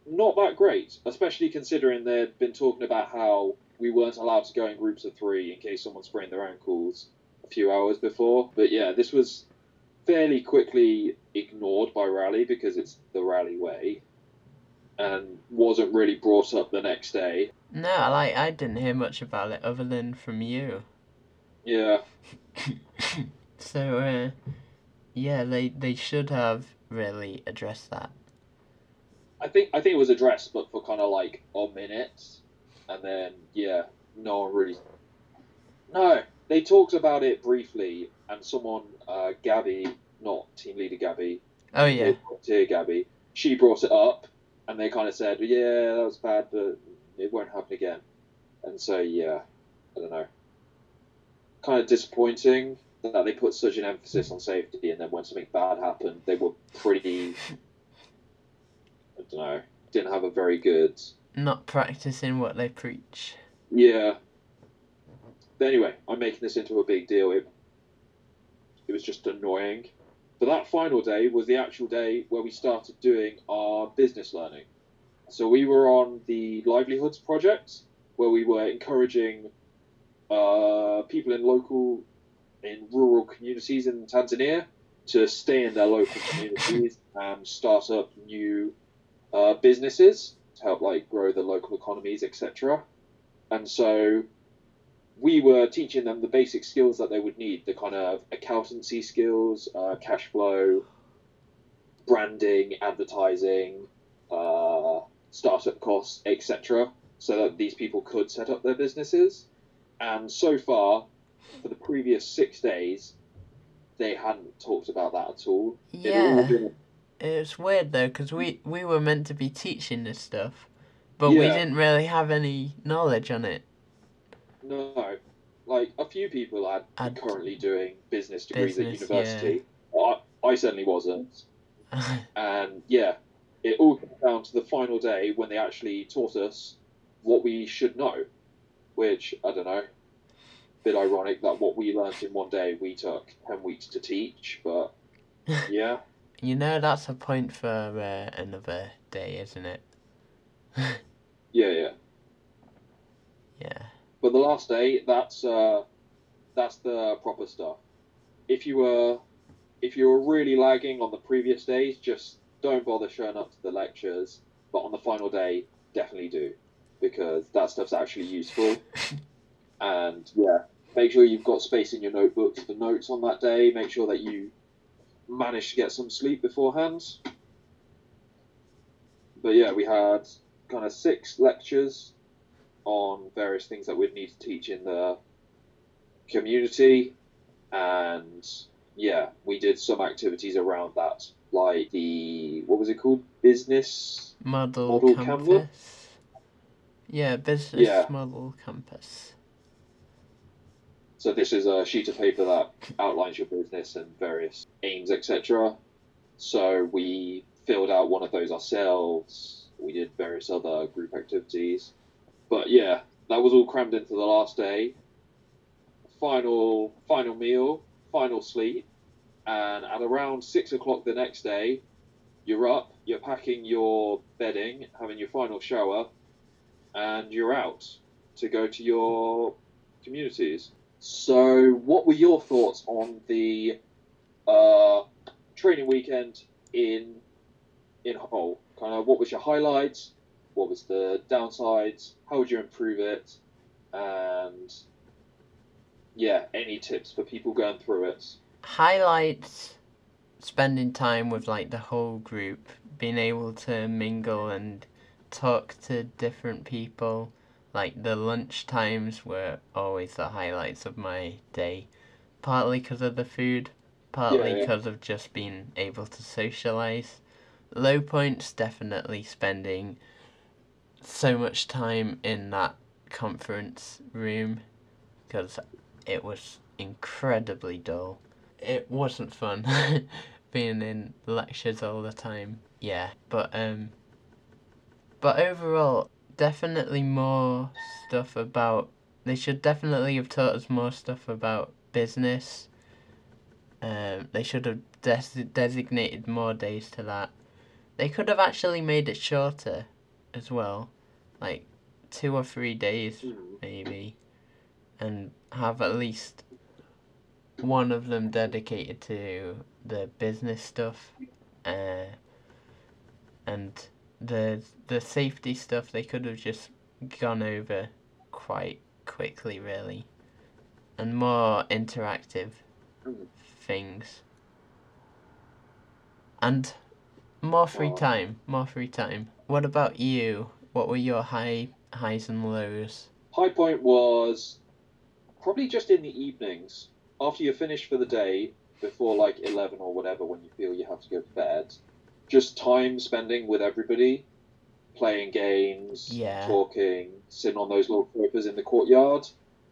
not that great, especially considering they'd been talking about how we weren't allowed to go in groups of three in case someone sprained their ankles a few hours before. But yeah, this was fairly quickly ignored by Raleigh because it's the Raleigh way and wasn't really brought up the next day. no, like I didn't hear much about it other than from you. Yeah, so, uh, yeah, they they should have really addressed that. I think I think it was addressed, but for kind of like a minute, and then yeah, no one really. No, they talked about it briefly, and someone, uh, Gabby, not team leader Gabby, Oh yeah, dear Gabby, she brought it up, and they kind of said, yeah, that was bad, but it won't happen again. And so yeah, I don't know. Kind of disappointing, that they put such an emphasis on safety, and then when something bad happened, they were pretty. I don't know. Didn't have a very good. Not practicing what they preach. Yeah. But anyway, I'm making this into a big deal. It, it was just annoying. But that final day was the actual day where we started doing our business learning. So we were on the livelihoods project where we were encouraging uh, people in local, in rural communities in Tanzania to stay in their local communities and start up new uh, businesses to help like grow the local economies, etc. And so we were teaching them the basic skills that they would need the kind of accountancy skills, uh, cash flow, branding, advertising, uh, startup costs, etc., so that these people could set up their businesses. And so far, for the previous six days, they hadn't talked about that at all. Yeah. been- It's weird though, because we, we were meant to be teaching this stuff, but we didn't really have any knowledge on it. No, like a few people are currently doing business degrees Business, at university. I, I certainly wasn't. And yeah, it all comes down to the final day when they actually taught us what we should know, which I don't know. Bit ironic that what we learnt in one day we took ten weeks to teach, but yeah, you know, that's a point for uh, another day, isn't it? yeah, yeah. Yeah. But the last day, that's uh, that's the proper stuff. If you were if you were really lagging on the previous days, just don't bother showing up to the lectures. But on the final day, definitely do because that stuff's actually useful. and yeah, make sure you've got space in your notebooks for notes on that day. Make sure that you manage to get some sleep beforehand. But yeah, we had kind of six lectures on various things that we'd need to teach in the community and yeah we did some activities around that like the what was it called business Model, Model canvas. Yeah, business Yeah. model canvas. so this is a sheet of paper that outlines your business and various aims etc so we filled out one of those ourselves we did various other group activities but yeah that was all crammed into the last day. Final final meal final sleep. And at around six o'clock the next day you're up you're packing your bedding having your final shower and you're out to go to your communities. So what were your thoughts on the uh, training weekend in in whole? Kind of what was your highlights what was the downsides how would you improve it and yeah any tips for people going through it Highlights spending time with like the whole group, being able to mingle and talk to different people. Like the lunch times were always the highlights of my day, partly because of the food, partly Yeah, yeah. because of just being able to socialize. Low points definitely spending so much time in that conference room because it was incredibly dull. It wasn't fun being in lectures all the time. Yeah, but um but overall definitely more stuff about they should definitely have taught us more stuff about business. Um they should have des- designated more days to that. They could have actually made it shorter as well. Like two or three days maybe, and have at least one of them dedicated to the business stuff, uh, and the the safety stuff they could have just gone over quite quickly, really, and more interactive Mm. things, and more free time. More free time. What about you? What were your high highs and lows? high point was probably just in the evenings after you're finished for the day before like 11 or whatever when you feel you have to go to bed just time spending with everybody playing games Yeah. talking sitting on those little sofas in the courtyard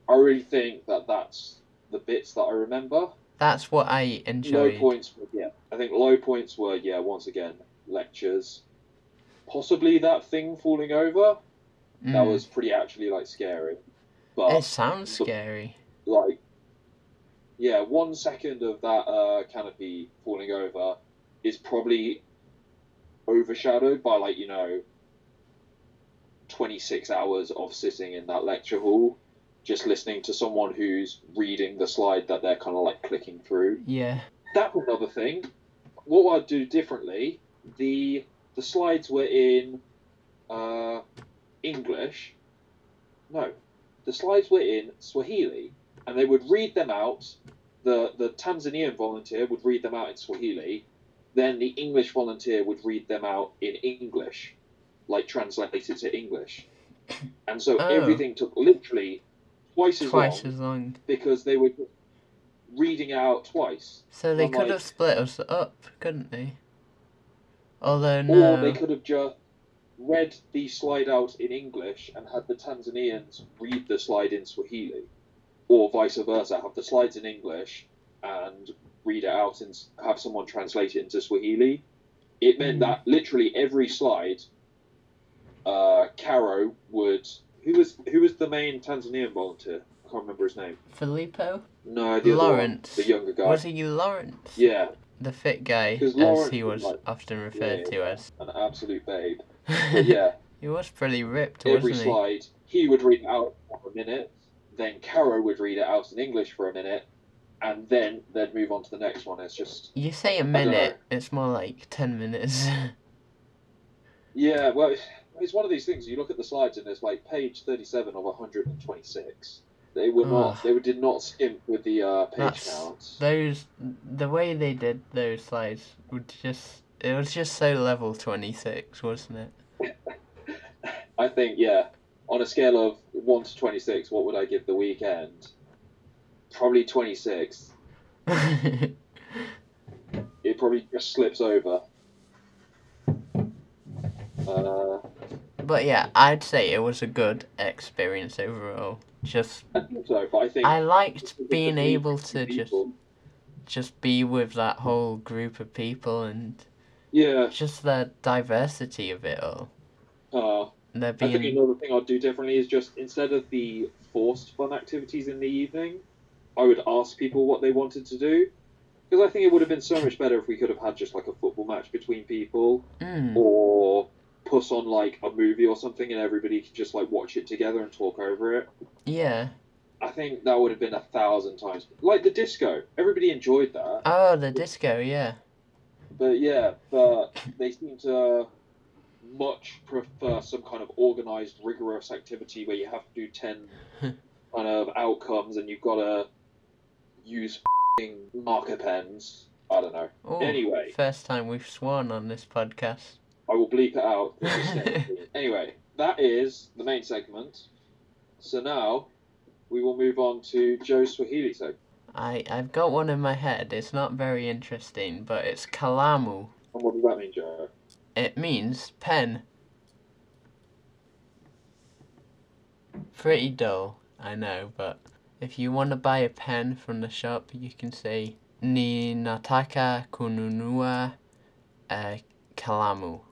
i really think that that's the bits that I remember. That's what I Low enjoyed. points, were, yeah. I think low points were yeah. Once again, lectures. Possibly that thing falling over. That Mm. was pretty actually like scary. But It sounds scary. like yeah one second of that uh, canopy falling over is probably overshadowed by like you know 26 hours of sitting in that lecture hall just listening to someone who's reading the slide that they're kind of like clicking through Yeah. that's another thing what i'd do differently the the slides were in uh, english no the slides were in swahili and they would read them out the the tanzanian volunteer would read them out in swahili then the english volunteer would read them out in english like translated to english and so Oh. everything took literally twice as Twice long as long. because they were reading out twice So they could like- have split us up, couldn't they? Although Or they could have just read the slide out in English and had the Tanzanians read the slide in Swahili, or vice versa, have the slides in English and read it out and have someone translate it into Swahili. It meant Mm. that literally every slide, uh, Caro would. Who was who was the main Tanzanian volunteer? I can't remember his name. Filippo? No, the Lawrence. one, the younger guy. Was he you, Lawrence? Yeah, The fit guy, as he was like- often referred yeah, to as. an absolute babe. But yeah. he was pretty ripped, every wasn't he? slide, he would read it out for a minute, then Caro would read it out in English for a minute, and then they'd move on to the next one. It's just, You say a minute, it's more like 10 minutes. yeah, well, it's- it's one of these things. You look at the slides and it's like page 37 of 126. They were not, they did not skimp with the uh, page That's- counts. those, the way they did those slides would just, it was just so level 26, wasn't it? I think, yeah, on a scale of 1 to 26, what would I give the weekend? Probably 26. it? It probably just slips over. Uh, but yeah, I'd say it was a good experience overall. Just, I think so, but I think I liked being able people- to just, just be with that whole group of people and Yeah, just the diversity of it all. uh, There I think another thing I'd do differently is just instead of the forced fun activities in the evening, I would ask people what they wanted to do. Because I think it would have been so much better if we could have had just like a football match between people, mm, or put on like a movie or something, and everybody could just like watch it together and talk over it. yeah. I think that would have been a thousand times like the disco. Everybody enjoyed that. Oh, the disco, yeah. But yeah, but they seem to much prefer some kind of organized, rigorous activity where you have to do 10 kind of outcomes and you've got to use fing marker pens. I don't know. Oh, Anyway. First time we've sworn on this podcast. I will bleep it out. anyway, that is the main segment. So now we will move on to Joe's Swahili segment. I, I've got one in my head. It's not very interesting, but it's kalamu. And what does that mean, Joe? It means pen. Pretty dull, I know, but if you want to buy a pen from the shop, you can say Ni nataka kununua uh, kalamu.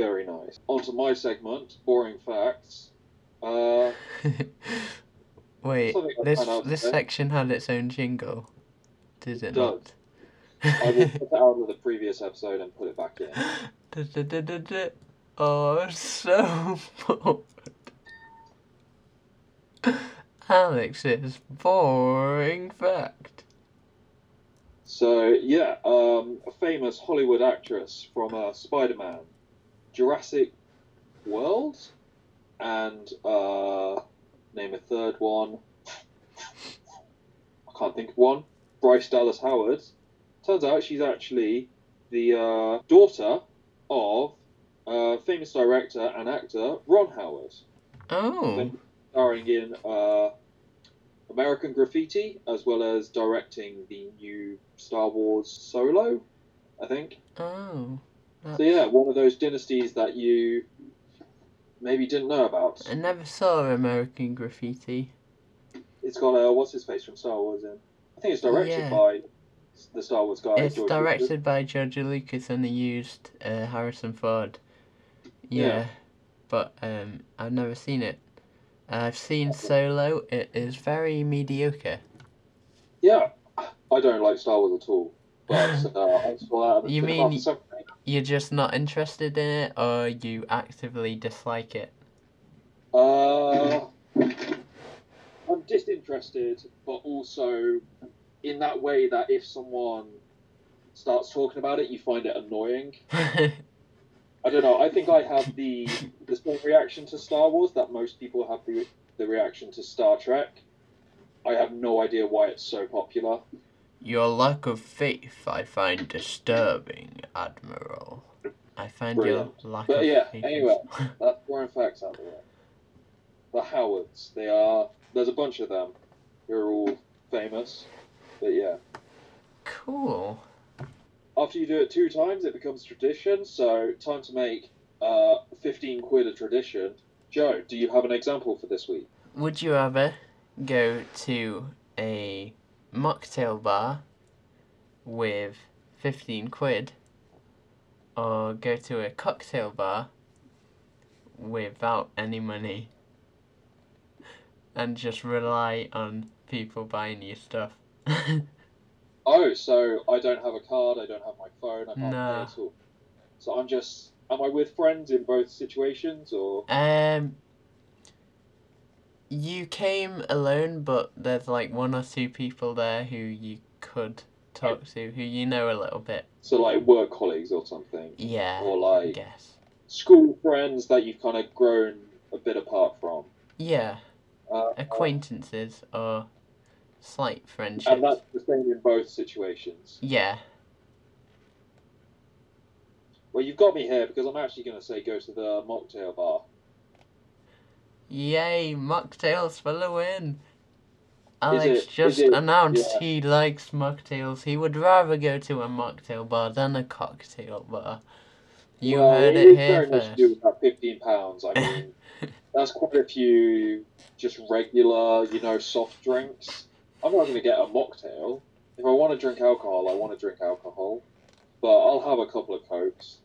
Very nice. On to my segment, boring facts. Uh, Wait, this this section had its own jingle, did it Does. not? I will put it out of the previous episode and put it back in. Oh, so bored. Alex's boring fact. So yeah, um, a famous Hollywood actress from uh, Spider-Man, Jurassic World, and uh, name a third one. I can't think of one. Bryce Dallas Howard. Turns out she's actually the uh, daughter of uh, famous director and actor Ron Howard, Oh, starring in uh, American Graffiti as well as directing the new Star Wars Solo, I think. oh. So yeah, one of those dynasties that you maybe didn't know about. I never saw American Graffiti. it's got uh, what's his face from Star Wars in. I think it's directed Yeah. by the Star Wars guy. It's George Lucas. directed by George Lucas and they used uh, Harrison Ford. Yeah, Yeah. but um, I've never seen it. I've seen Solo. It is very mediocre. Yeah, I don't like Star Wars at all. But uh, I saw that. You mean- some- You're just not interested in it, or you actively dislike it. Uh, I'm disinterested, but also in that way that if someone starts talking about it, you find it annoying. I don't know. I think I have the the same reaction to Star Wars that most people have the the reaction to Star Trek. I have no idea why it's so popular. Your lack of faith I find disturbing, Admiral. I find Brilliant. your lack But of yeah, faith. anyway. That's throwing facts out there. The Howards. They are. There's a bunch of them. They're all famous. But yeah. Cool. After you do it two times, it becomes tradition. So time to make uh, 15 quid a tradition. Joe, do you have an example for this week? Would you rather go to a mocktail bar with 15 quid or go to a cocktail bar without any money and just rely on people buying you stuff? Oh, so I don't have a card. I don't have my phone. I can't No. pay at all. So I'm just. Am I with friends in both situations, or um, you came alone, but there's like one or two people there who you could talk to, who you know a little bit. so like work colleagues or something, Yeah, or like guess. school friends that you've kind of grown a bit apart from? Yeah, Uh, acquaintances or slight friendships. and that's the same in both situations. Yeah, Well, you've got me here because I'm actually going to say go to the mocktail bar. Yay, mocktails for the win. Alex it- just it- announced yeah. he likes mocktails. He would rather go to a mocktail bar than a cocktail bar. You well, heard it it here very much to do first. with that fifteen pounds. I mean, that's quite a few just regular, you know, soft drinks. I'm not going to get a mocktail. If I want to drink alcohol, I want to drink alcohol. But I'll have a couple of cokes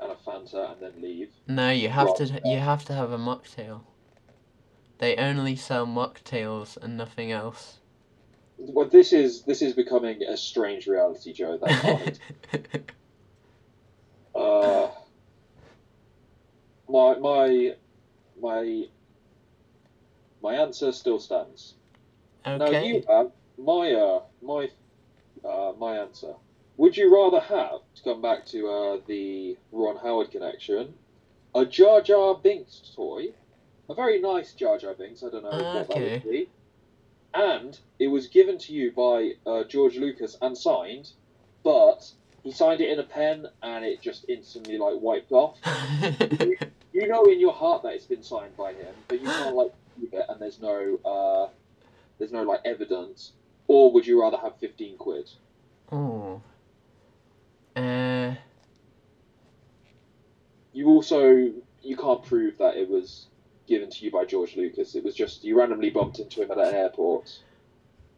and a Fanta and then leave. No, you have to. You uh, have to have a mocktail. They only sell mocktails and nothing else. Well, this is this is becoming a strange reality, Joe. That Uh, my my my my answer still stands. Okay. Now you have my uh, my uh, my answer. Would you rather have to come back to uh, the Ron Howard connection, a Jar Jar Binks toy, a very nice Jar Jar Binks. I don't know what that would be, and it was given to you by uh, George Lucas and signed, but he signed it in a pen and it just instantly like wiped off. You know in your heart that it's been signed by him, but you can't like prove it, and there's no uh, there's no like evidence. Or would you rather have fifteen quid? oh. Uh. You also you can't prove that it was given to you by George Lucas. It was just you randomly bumped into him at an airport.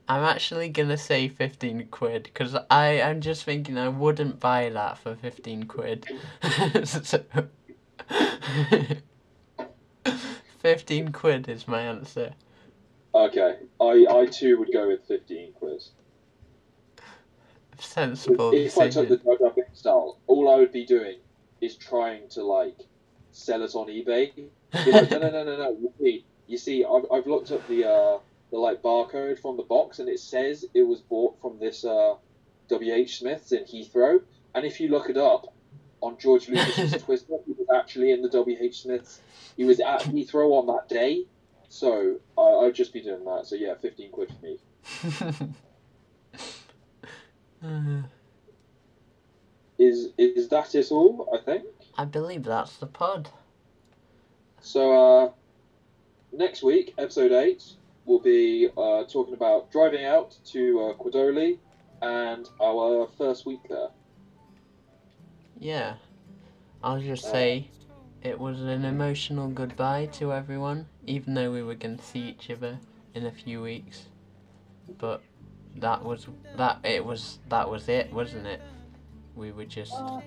I'm actually gonna say 15 quid because I I'm just thinking I wouldn't buy that for 15 quid. so, 15 quid is my answer. Okay, I I too would go with fifteen quid. Sensible if I took the decision. Jar Jar style, all I would be doing is trying to like sell it on eBay. No, no, no, no, no. You see, you see, I've, I've looked up the uh, the like barcode from the box, and it says it was bought from this uh, W. H. Smiths in Heathrow. And if you look it up on George Lucas's Twitter, he was actually in the W. H. Smiths. He was at Heathrow on that day. So I, I'd just be doing that. So yeah, fifteen quid for me. Uh, Is is that it all? I think. I believe that's the pod. So uh, next week, episode eight, we'll be uh, talking about driving out to uh, Quadoli and our first week there. Yeah. I'll just say it was an emotional goodbye to everyone, even though we were going to see each other in a few weeks. but that was that it was that was it, wasn't it? We were just Uh,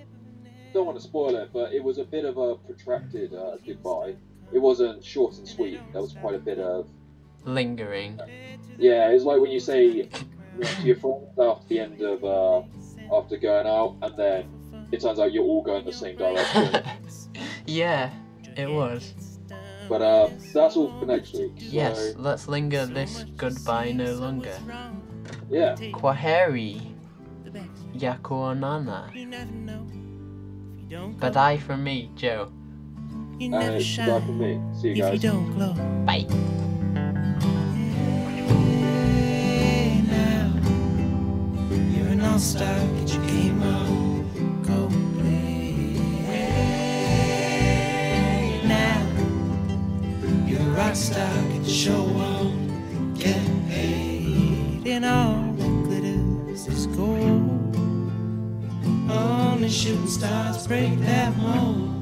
don't want to spoil it, but it was a bit of a protracted uh, goodbye. It wasn't short and sweet. There was quite a bit of lingering. yeah. It's like when you say you know, to your friends after the end of uh, after going out, and then it turns out you're all going the same direction. yeah, it was. but uh, that's all for next week. So, Yes, let's linger this goodbye no longer. Yeah. Kwaheri, yakuonana. But I from me, Joe. you And never it's goodbye from me. See you If you don't glow. Bye. Hey now, you're an all-star. Get your game on. Go play. Hey now, you're a rock star. Get your show on. Get paid. And all that glitters is gold. Oh. Shooting stars break that mold.